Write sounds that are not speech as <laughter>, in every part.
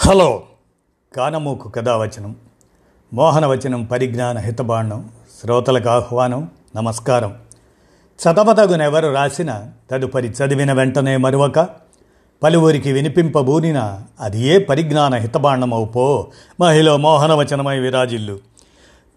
Hello. కానమూకు కథావచనం మోహనవచనం పరిజ్ఞాన హితబాండం శ్రోతలకు ఆహ్వానం నమస్కారం. చదవదగునెవరు రాసిన తదుపరి చదివిన వెంటనే మరువక పలువురికి వినిపింపబూనిన అది ఏ పరిజ్ఞాన హితబాండమవుపో మహిళ మోహనవచనమై విరాజిల్లు.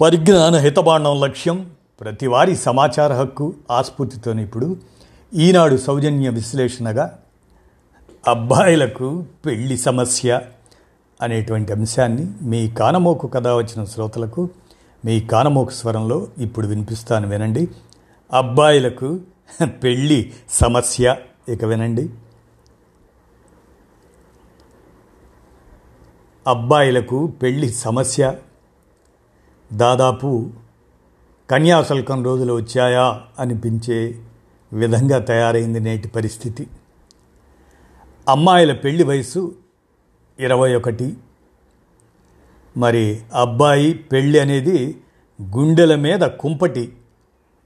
పరిజ్ఞాన హితబాండం లక్ష్యం ప్రతివారి సమాచార హక్కు ఆస్ఫూర్తితో ఇప్పుడు ఈనాడు సౌజన్య విశ్లేషణగా అబ్బాయిలకు పెళ్ళి సమస్య అనేటువంటి అంశాన్ని మీ కానమోకు కథ వచ్చిన శ్రోతలకు మీ కానమోకు స్వరంలో ఇప్పుడు వినిపిస్తాను వినండి. అబ్బాయిలకు పెళ్ళి సమస్య ఇక వినండి. అబ్బాయిలకు పెళ్ళి సమస్య దాదాపు కన్యాశుల్కం రోజులు వచ్చాయా అనిపించే విధంగా తయారైంది నేటి పరిస్థితి. అమ్మాయిల పెళ్ళి వయసు ఇరవై ఒకటి. మరి అబ్బాయి పెళ్ళి అనేది గుండెల మీద కుంపటి.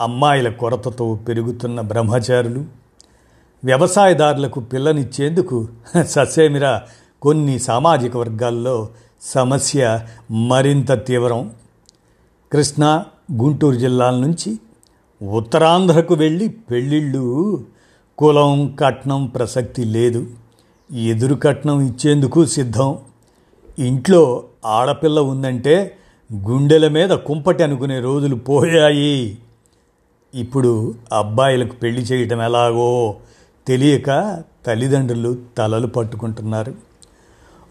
అమ్మాయిల కొరతతో పెరుగుతున్న బ్రహ్మచారులు. వ్యవసాయదారులకు పిల్లనిచ్చేందుకు <laughs> ససేమిరా కొన్ని సామాజిక వర్గాల్లో సమస్య మరింత తీవ్రం. కృష్ణా గుంటూరు జిల్లాల నుంచి ఉత్తరాంధ్రకు వెళ్ళి పెళ్ళిళ్ళు కులం కట్నం ప్రసక్తి లేదు. ఎదురు కట్నం ఇచ్చేందుకు సిద్ధం. ఇంట్లో ఆడపిల్ల ఉందంటే గుండెల మీద కుంపటి అనుకునే రోజులు పోయాయి. ఇప్పుడు అబ్బాయిలకు పెళ్ళి చేయటం ఎలాగో తెలియక తల్లిదండ్రులు తలలు పట్టుకుంటున్నారు.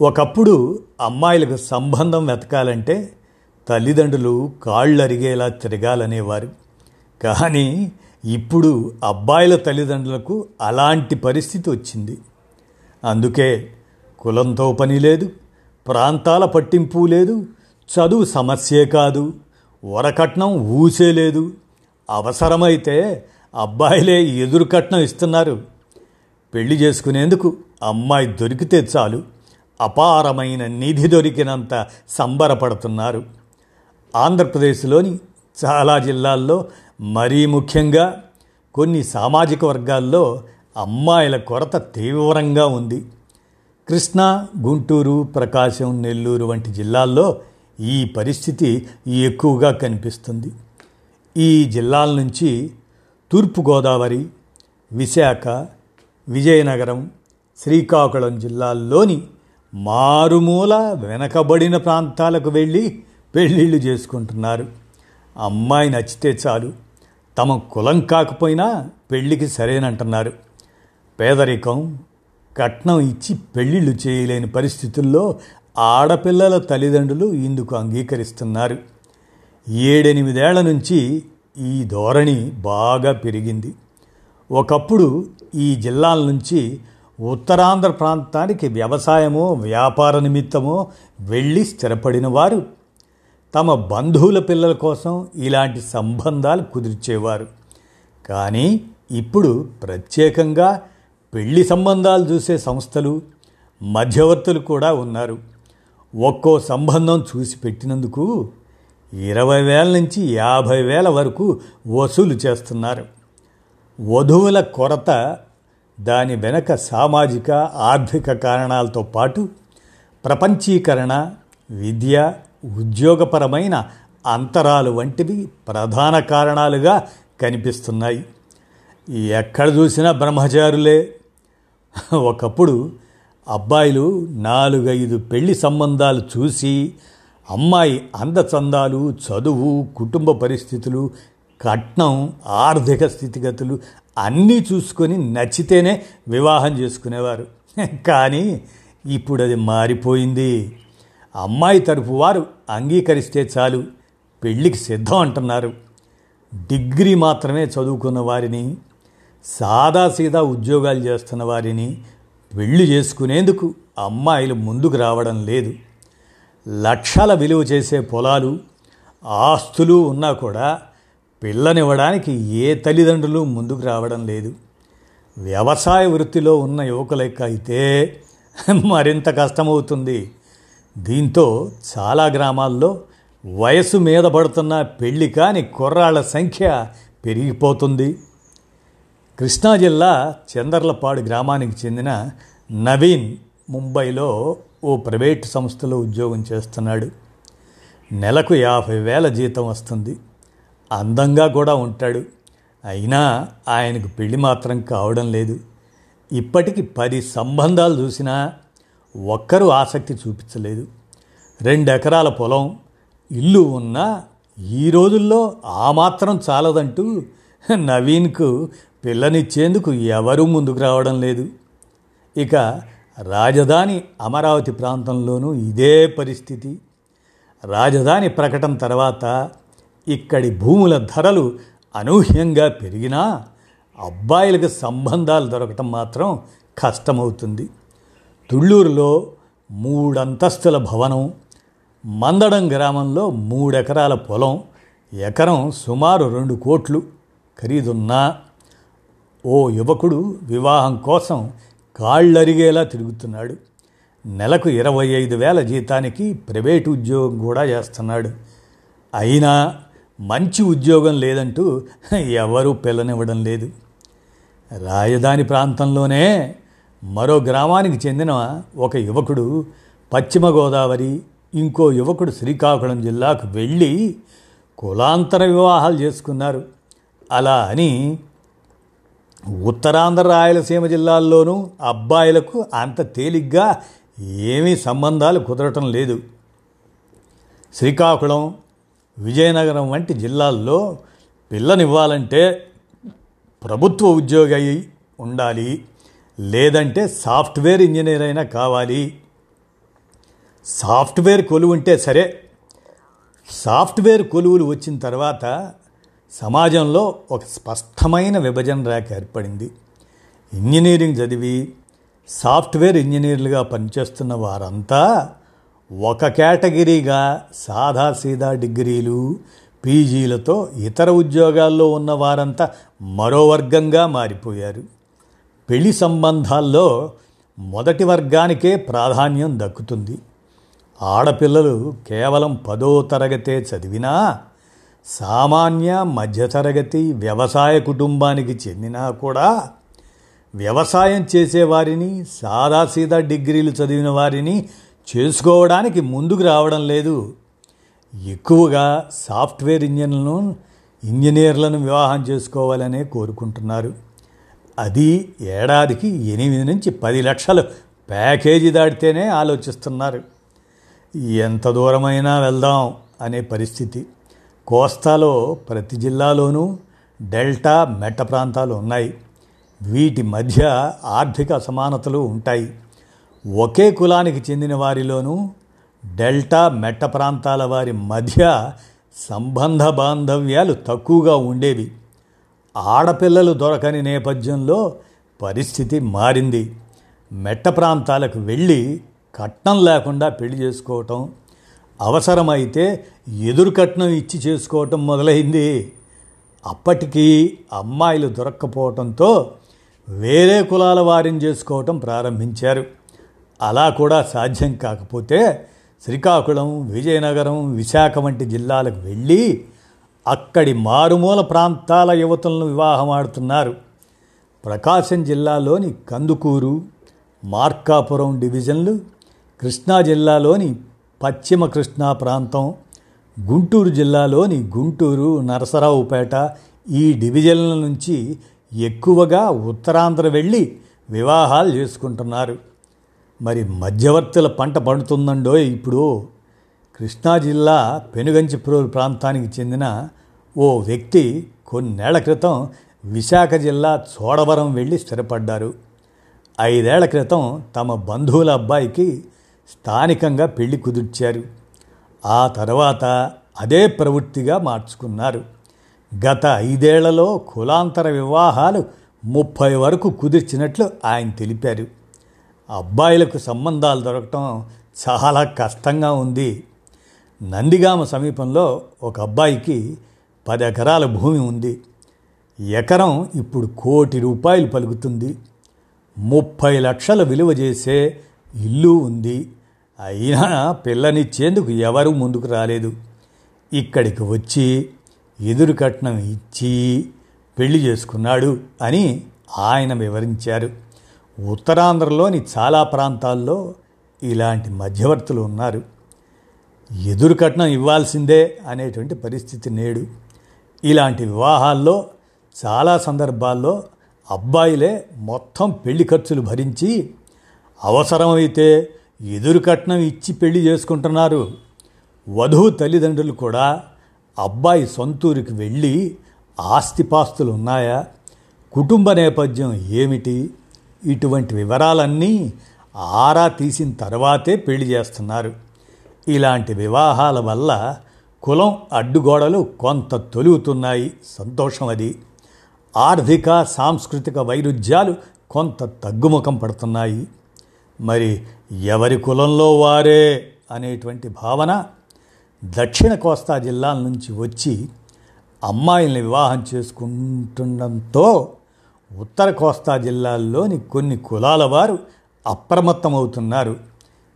ఒకప్పుడు అమ్మాయిలకు సంబంధం వెతకాలంటే తల్లిదండ్రులు కాళ్ళు అరిగేలా తిరగాలనేవారు. కానీ ఇప్పుడు అబ్బాయిల తల్లిదండ్రులకు అలాంటి పరిస్థితి వచ్చింది. అందుకే కులంతో పని లేదు ప్రాంతాల పట్టింపు లేదు చదువు సమస్యే కాదు వరకట్నం ఊసే లేదు. అవసరమైతే అబ్బాయిలే ఎదురు కట్నం ఇస్తున్నారు. పెళ్ళి చేసుకునేందుకు అమ్మాయి దొరికితే చాలు అపారమైన నిధి దొరికినంత సంబరపడుతున్నారు. ఆంధ్రప్రదేశ్లోని చాలా జిల్లాల్లో మరీ ముఖ్యంగా కొన్ని సామాజిక వర్గాల్లో అమ్మాయిల కొరత తీవ్రంగా ఉంది. కృష్ణా గుంటూరు ప్రకాశం నెల్లూరు వంటి జిల్లాల్లో ఈ పరిస్థితి ఎక్కువగా కనిపిస్తుంది. ఈ జిల్లాల నుంచి తూర్పుగోదావరి విశాఖ విజయనగరం శ్రీకాకుళం జిల్లాల్లోని మారుమూల వెనకబడిన ప్రాంతాలకు వెళ్ళి పెళ్ళిళ్ళు చేసుకుంటున్నారు. అమ్మాయి నచ్చితే చాలు. తమ కులం కాకపోయినా పెళ్ళికి సరేనంటున్నారు. పేదరికం కట్నం ఇచ్చి పెళ్ళిళ్ళు చేయలేని పరిస్థితుల్లో ఆడపిల్లల తల్లిదండ్రులు ఇందుకు అంగీకరిస్తున్నారు. ఏడెనిమిదేళ్ళ నుంచి ఈ ధోరణి బాగా పెరిగింది. ఒకప్పుడు ఈ జిల్లాల నుంచి ఉత్తరాంధ్ర ప్రాంతానికి వ్యవసాయమో వ్యాపార నిమిత్తమో వెళ్ళి స్థిరపడిన వారు. తమ బంధువుల పిల్లల కోసం ఇలాంటి సంబంధాలు కుదిర్చేవారు. కానీ ఇప్పుడు ప్రత్యేకంగా పెళ్ళి సంబంధాలు చూసే సంస్థలు మధ్యవర్తులు కూడా ఉన్నారు. ఒక్కో సంబంధం చూసి పెట్టినందుకు ఇరవై వేల నుంచి యాభై వేల వరకు వసూలు చేస్తున్నారు. వధువుల కొరత దాని వెనక సామాజిక ఆర్థిక కారణాలతో పాటు ప్రపంచీకరణ విద్య ఉద్యోగపరమైన అంతరాలు వంటివి ప్రధాన కారణాలుగా కనిపిస్తున్నాయి. ఎక్కడ చూసినా బ్రహ్మచారులే. ఒకప్పుడు అబ్బాయిలు నాలుగైదు పెళ్ళి సంబంధాలు చూసి అమ్మాయి అందచందాలు చదువు కుటుంబ పరిస్థితులు కట్నం ఆర్థిక స్థితిగతులు అన్నీ చూసుకొని నచ్చితేనే వివాహం చేసుకునేవారు. కానీ ఇప్పుడు అది మారిపోయింది. అమ్మాయి తరపు వారు అంగీకరిస్తే చాలు పెళ్ళికి సిద్ధం అంటున్నారు. డిగ్రీ మాత్రమే చదువుకున్న వారిని సాదాసీదా ఉద్యోగాలు చేస్తున్న వారిని పెళ్ళి చేసుకునేందుకు అమ్మాయిలు ముందుకు రావడం లేదు. లక్షల విలువ చేసే పొలాలు ఆస్తులు ఉన్నా కూడా పిల్లనివ్వడానికి ఏ తల్లిదండ్రులు ముందుకు రావడం లేదు. వ్యవసాయ వృత్తిలో ఉన్న యువకులెక్క అయితే మరింత కష్టమవుతుంది. దీంతో చాలా గ్రామాల్లో వయసు మీద పడుతున్న పెళ్ళి కాని కుర్రాళ్ళ సంఖ్య పెరిగిపోతుంది. కృష్ణా జిల్లా చందర్లపాడు గ్రామానికి చెందిన నవీన్ ముంబైలో ఓ ప్రైవేట్ సంస్థలో ఉద్యోగం చేస్తున్నాడు. నెలకు యాభై వేల జీతం వస్తుంది. అందంగా కూడా ఉంటాడు. అయినా ఆయనకు పెళ్ళి మాత్రం కావడం లేదు. ఇప్పటికి పది సంబంధాలు చూసినా ఒక్కరూ ఆసక్తి చూపించలేదు. రెండు ఎకరాల పొలం ఇల్లు ఉన్నా ఈ రోజుల్లో ఆ మాత్రం చాలదంటూ నవీన్కు పిల్లనిచ్చేందుకు ఎవరూ ముందుకు రావడం లేదు. ఇక రాజధాని అమరావతి ప్రాంతంలోనూ ఇదే పరిస్థితి. రాజధాని ప్రకటన తర్వాత ఇక్కడి భూముల ధరలు అనూహ్యంగా పెరిగినా అబ్బాయిలకు సంబంధాలు దొరకటం మాత్రం కష్టమవుతుంది. తుళ్ళూరులో మూడంతస్తుల భవనం మందడం గ్రామంలో మూడెకరాల పొలం ఎకరం సుమారు రెండు కోట్లు. ఖరీదున్నా ఓ యువకుడు వివాహం కోసం కాళ్ళరిగేలా తిరుగుతున్నాడు. నెలకు ఇరవై ఐదు వేల జీతానికి ప్రైవేటు ఉద్యోగం కూడా చేస్తున్నాడు. అయినా మంచి ఉద్యోగం లేదంటూ ఎవరూ పిల్లనివ్వడం లేదు. రాజధాని ప్రాంతంలోనే మరో గ్రామానికి చెందిన ఒక యువకుడు పశ్చిమ గోదావరి ఇంకో యువకుడు శ్రీకాకుళం జిల్లాకు వెళ్ళి కులాంతర వివాహాలు చేసుకున్నారు. అలా అని ఉత్తరాంధ్ర రాయలసీమ జిల్లాల్లోనూ అబ్బాయిలకు అంత తేలిగ్గా ఏమీ సంబంధాలు కుదరటం లేదు. శ్రీకాకుళం విజయనగరం వంటి జిల్లాల్లో పిల్లనివ్వాలంటే ప్రభుత్వ ఉద్యోగి అయి ఉండాలి లేదంటే సాఫ్ట్వేర్ ఇంజనీర్ అయినా కావాలి. సాఫ్ట్వేర్ కొలువు ఉంటే సరే సాఫ్ట్వేర్ కొలువులు వచ్చిన తర్వాత సమాజంలో ఒక స్పష్టమైన విభజన రేఖ ఏర్పడింది. ఇంజనీరింగ్ చదివి సాఫ్ట్వేర్ ఇంజనీర్లుగా పనిచేస్తున్న వారంతా ఒక కేటగిరీగా సాదాసీదా డిగ్రీలు పీజీలతో ఇతర ఉద్యోగాల్లో ఉన్న వారంతా మరో వర్గంగా మారిపోయారు. పెళ్ళి సంబంధాల్లో మొదటి వర్గానికే ప్రాధాన్యం దక్కుతుంది. ఆడపిల్లలు కేవలం పదో తరగతే చదివినా సామాన్య మధ్యతరగతి వ్యవసాయ కుటుంబానికి చెందినా కూడా వ్యవసాయం చేసేవారిని సాదాసీదా డిగ్రీలు చదివిన వారిని చేసుకోవడానికి ముందుకు రావడం లేదు. ఎక్కువగా సాఫ్ట్వేర్ ఇంజన్లను ఇంజనీర్లను వివాహం చేసుకోవాలనే కోరుకుంటున్నారు. అది ఏడాదికి ఎనిమిది నుంచి పది లక్షలు ప్యాకేజీ దాటితేనే ఆలోచిస్తున్నారు. ఎంత దూరమైనా వెళ్దాం అనే పరిస్థితి. కోస్తాలో ప్రతి జిల్లాలోనూ డెల్టా మెట్ట ప్రాంతాలు ఉన్నాయి. వీటి మధ్య ఆర్థిక అసమానతలు ఉంటాయి. ఒకే కులానికి చెందిన వారిలోనూ డెల్టా మెట్ట ప్రాంతాల వారి మధ్య సంబంధ బాంధవ్యాలు తక్కువగా ఉండేవి. ఆడపిల్లలు దొరకని నేపథ్యంలో పరిస్థితి మారింది. మెట్ట ప్రాంతాలకు వెళ్ళి కట్నం లేకుండా పెళ్ళి చేసుకోవటం అవసరమైతే ఎదురు కట్నం ఇచ్చి చేసుకోవటం మొదలైంది. అప్పటికీ అమ్మాయిలు దొరక్కపోవటంతో వేరే కులాల వారిని చేసుకోవటం ప్రారంభించారు. అలా కూడా సాధ్యం కాకపోతే శ్రీకాకుళం విజయనగరం విశాఖ వంటి జిల్లాలకు వెళ్ళి అక్కడి మారుమూల ప్రాంతాల యువతులను వివాహం ఆడుతున్నారు. ప్రకాశం జిల్లాలోని కందుకూరు మార్కాపురం డివిజన్లు కృష్ణా జిల్లాలోని పశ్చిమ కృష్ణా ప్రాంతం గుంటూరు జిల్లాలోని గుంటూరు నరసరావుపేట ఈ డివిజన్ల నుంచి ఎక్కువగా ఉత్తరాంధ్ర వెళ్ళి వివాహాలు చేసుకుంటున్నారు. మరి మధ్యవర్తుల పంట పండుతుందండో ఇప్పుడు? కృష్ణా జిల్లా పెనుగంచిప్రోలు ప్రాంతానికి చెందిన ఓ వ్యక్తి కొన్నేళ్ళ క్రితం విశాఖ జిల్లా చోడవరం వెళ్ళి స్థిరపడ్డారు. ఐదేళ్ళ క్రితం తమ బంధువుల అబ్బాయికి స్థానికంగా పెళ్ళి కుదిర్చారు. ఆ తర్వాత అదే ప్రవృత్తిగా మార్చుకున్నారు. గత ఐదేళ్ళలో కులాంతర వివాహాలు ముప్పై వరకు కుదిర్చినట్లు ఆయన తెలిపారు. అబ్బాయిలకు సంబంధాలు దొరకటం చాలా కష్టంగా ఉంది. నందిగామ సమీపంలో ఒక అబ్బాయికి పది ఎకరాల భూమి ఉంది. ఎకరం ఇప్పుడు కోటి రూపాయలు పలుకుతుంది. ముప్పై లక్షల విలువ చేసే ఇల్లు ఉంది. అయినా పిల్లనిచ్చేందుకు ఎవరూ ముందుకు రాలేదు. ఇక్కడికి వచ్చి ఎదురు కట్నం ఇచ్చి పెళ్ళి చేసుకున్నాడు అని ఆయన వివరించారు. ఉత్తరాంధ్రలోని చాలా ప్రాంతాల్లో ఇలాంటి మధ్యవర్తులు ఉన్నారు. ఎదురు కట్నం ఇవ్వాల్సిందే అనేటువంటి పరిస్థితి నేడు. ఇలాంటి వివాహాల్లో చాలా సందర్భాల్లో అబ్బాయిలే మొత్తం పెళ్ళి ఖర్చులు భరించి అవసరమైతే ఎదురు కట్నం ఇచ్చి పెళ్ళి చేసుకుంటున్నారు. వధువు తల్లిదండ్రులు కూడా అబ్బాయి సొంతూరికి వెళ్ళి ఆస్తిపాస్తులు ఉన్నాయా? కుటుంబ నేపథ్యం ఏమిటి? ఇటువంటి వివరాలన్నీ ఆరా తీసిన తర్వాతే పెళ్ళి చేస్తున్నారు. ఇలాంటి వివాహాల వల్ల కులం అడ్డుగోడలు కొంత తొలుగుతున్నాయి. సంతోషం అది. ఆర్థిక సాంస్కృతిక వైరుధ్యాలు కొంత తగ్గుముఖం పడుతున్నాయి. మరి ఎవరి కులంలో వారే అనేటువంటి భావన దక్షిణ కోస్తా జిల్లాల నుంచి వచ్చి అమ్మాయిల్ని వివాహం చేసుకుంటుండడంతో ఉత్తర కోస్తా జిల్లాల్లోని కొన్ని కులాల వారు అప్రమత్తమవుతున్నారు.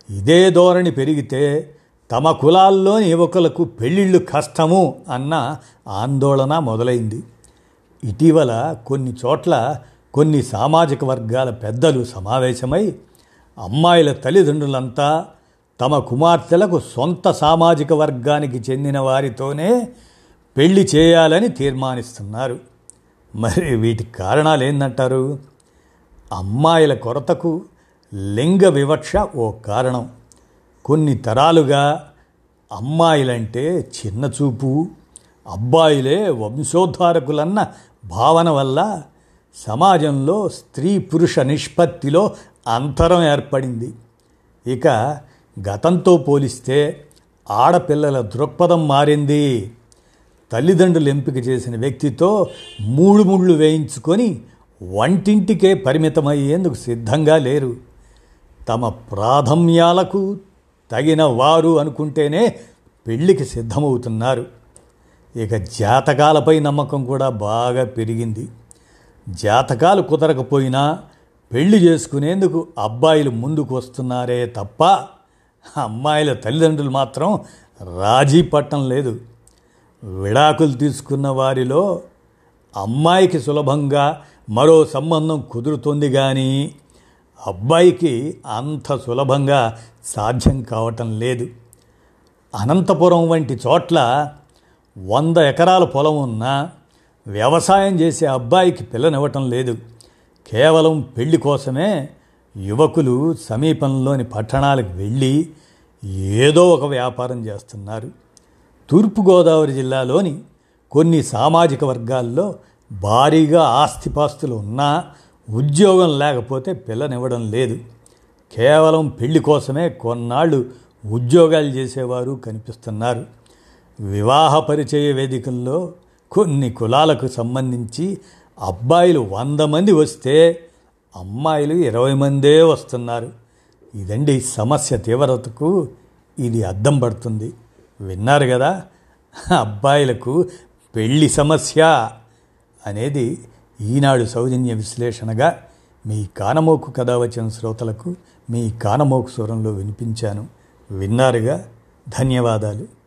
ఇదే ధోరణి పెరిగితే తమ కులాల్లోని యువకులకు పెళ్ళిళ్ళు కష్టము అన్న ఆందోళన మొదలైంది. ఇటీవల కొన్ని చోట్ల కొన్ని సామాజిక వర్గాల పెద్దలు సమావేశమై అమ్మాయిల తల్లిదండ్రులంతా తమ కుమార్తెలకు సొంత సామాజిక వర్గానికి చెందిన వారితోనే పెళ్ళి చేయాలని తీర్మానిస్తున్నారు. మరి వీటి కారణాలు ఏందంటారు అమ్మాయిల కొరతకు లింగ వివక్ష ఓ కారణం. కొన్ని తరాలుగా అమ్మాయిలంటే చిన్న చూపు అబ్బాయిలే వంశోద్ధారకులన్న భావన వల్ల సమాజంలో స్త్రీ పురుష నిష్పత్తిలో అంతరం ఏర్పడింది. ఇక గతంతో పోలిస్తే ఆడపిల్లల దృక్పథం మారింది. తల్లిదండ్రులు ఎంపిక చేసిన వ్యక్తితో మూడు ముళ్ళు వేయించుకొని వంటింటికే పరిమితమయ్యేందుకు సిద్ధంగా లేరు. తమ ప్రాథమ్యాలకు తగిన వారు అనుకుంటేనే పెళ్ళికి సిద్ధమవుతున్నారు. ఇక జాతకాలపై నమ్మకం కూడా బాగా పెరిగింది. జాతకాలు కుదరకపోయినా పెళ్ళి చేసుకునేందుకు అబ్బాయిలు ముందుకు వస్తున్నారే తప్ప అమ్మాయిల తల్లిదండ్రులు మాత్రం రాజీ పట్టం లేదు. విడాకులు తీసుకున్న వారిలో అమ్మాయికి సులభంగా మరో సంబంధం కుదురుతుంది కానీ అబ్బాయికి అంత సులభంగా సాధ్యం కావటం లేదు. అనంతపురం వంటి చోట్ల వంద ఎకరాల పొలం ఉన్నా వ్యవసాయం చేసే అబ్బాయికి పిల్లనివ్వటం లేదు. కేవలం పెళ్ళి కోసమే యువకులు సమీపంలోని పట్టణాలకు వెళ్ళి ఏదో ఒక వ్యాపారం చేస్తున్నారు. తూర్పుగోదావరి జిల్లాలోని కొన్ని సామాజిక వర్గాల్లో భారీగా ఆస్తిపాస్తులు ఉన్నా ఉద్యోగం లేకపోతే పిల్లనివ్వడం లేదు. కేవలం పెళ్ళి కోసమే కొన్నాళ్ళు ఉద్యోగాలు చేసేవారు కనిపిస్తున్నారు. వివాహ పరిచయ వేదికల్లో కొన్ని కులాలకు సంబంధించి అబ్బాయిలు వంద మంది వస్తే అమ్మాయిలు ఇరవై మందే వస్తున్నారు. ఇదండి సమస్య తీవ్రతకు ఇది అద్దం పడుతుంది. విన్నారు కదా? అబ్బాయిలకు పెళ్ళి సమస్య అనేది ఈనాడు సౌజన్య విశ్లేషణగా మీ కానమోకు కథ వచ్చిన శ్రోతలకు మీ కానమోకు స్వరంలో వినిపించాను. విన్నారుగా? ధన్యవాదాలు.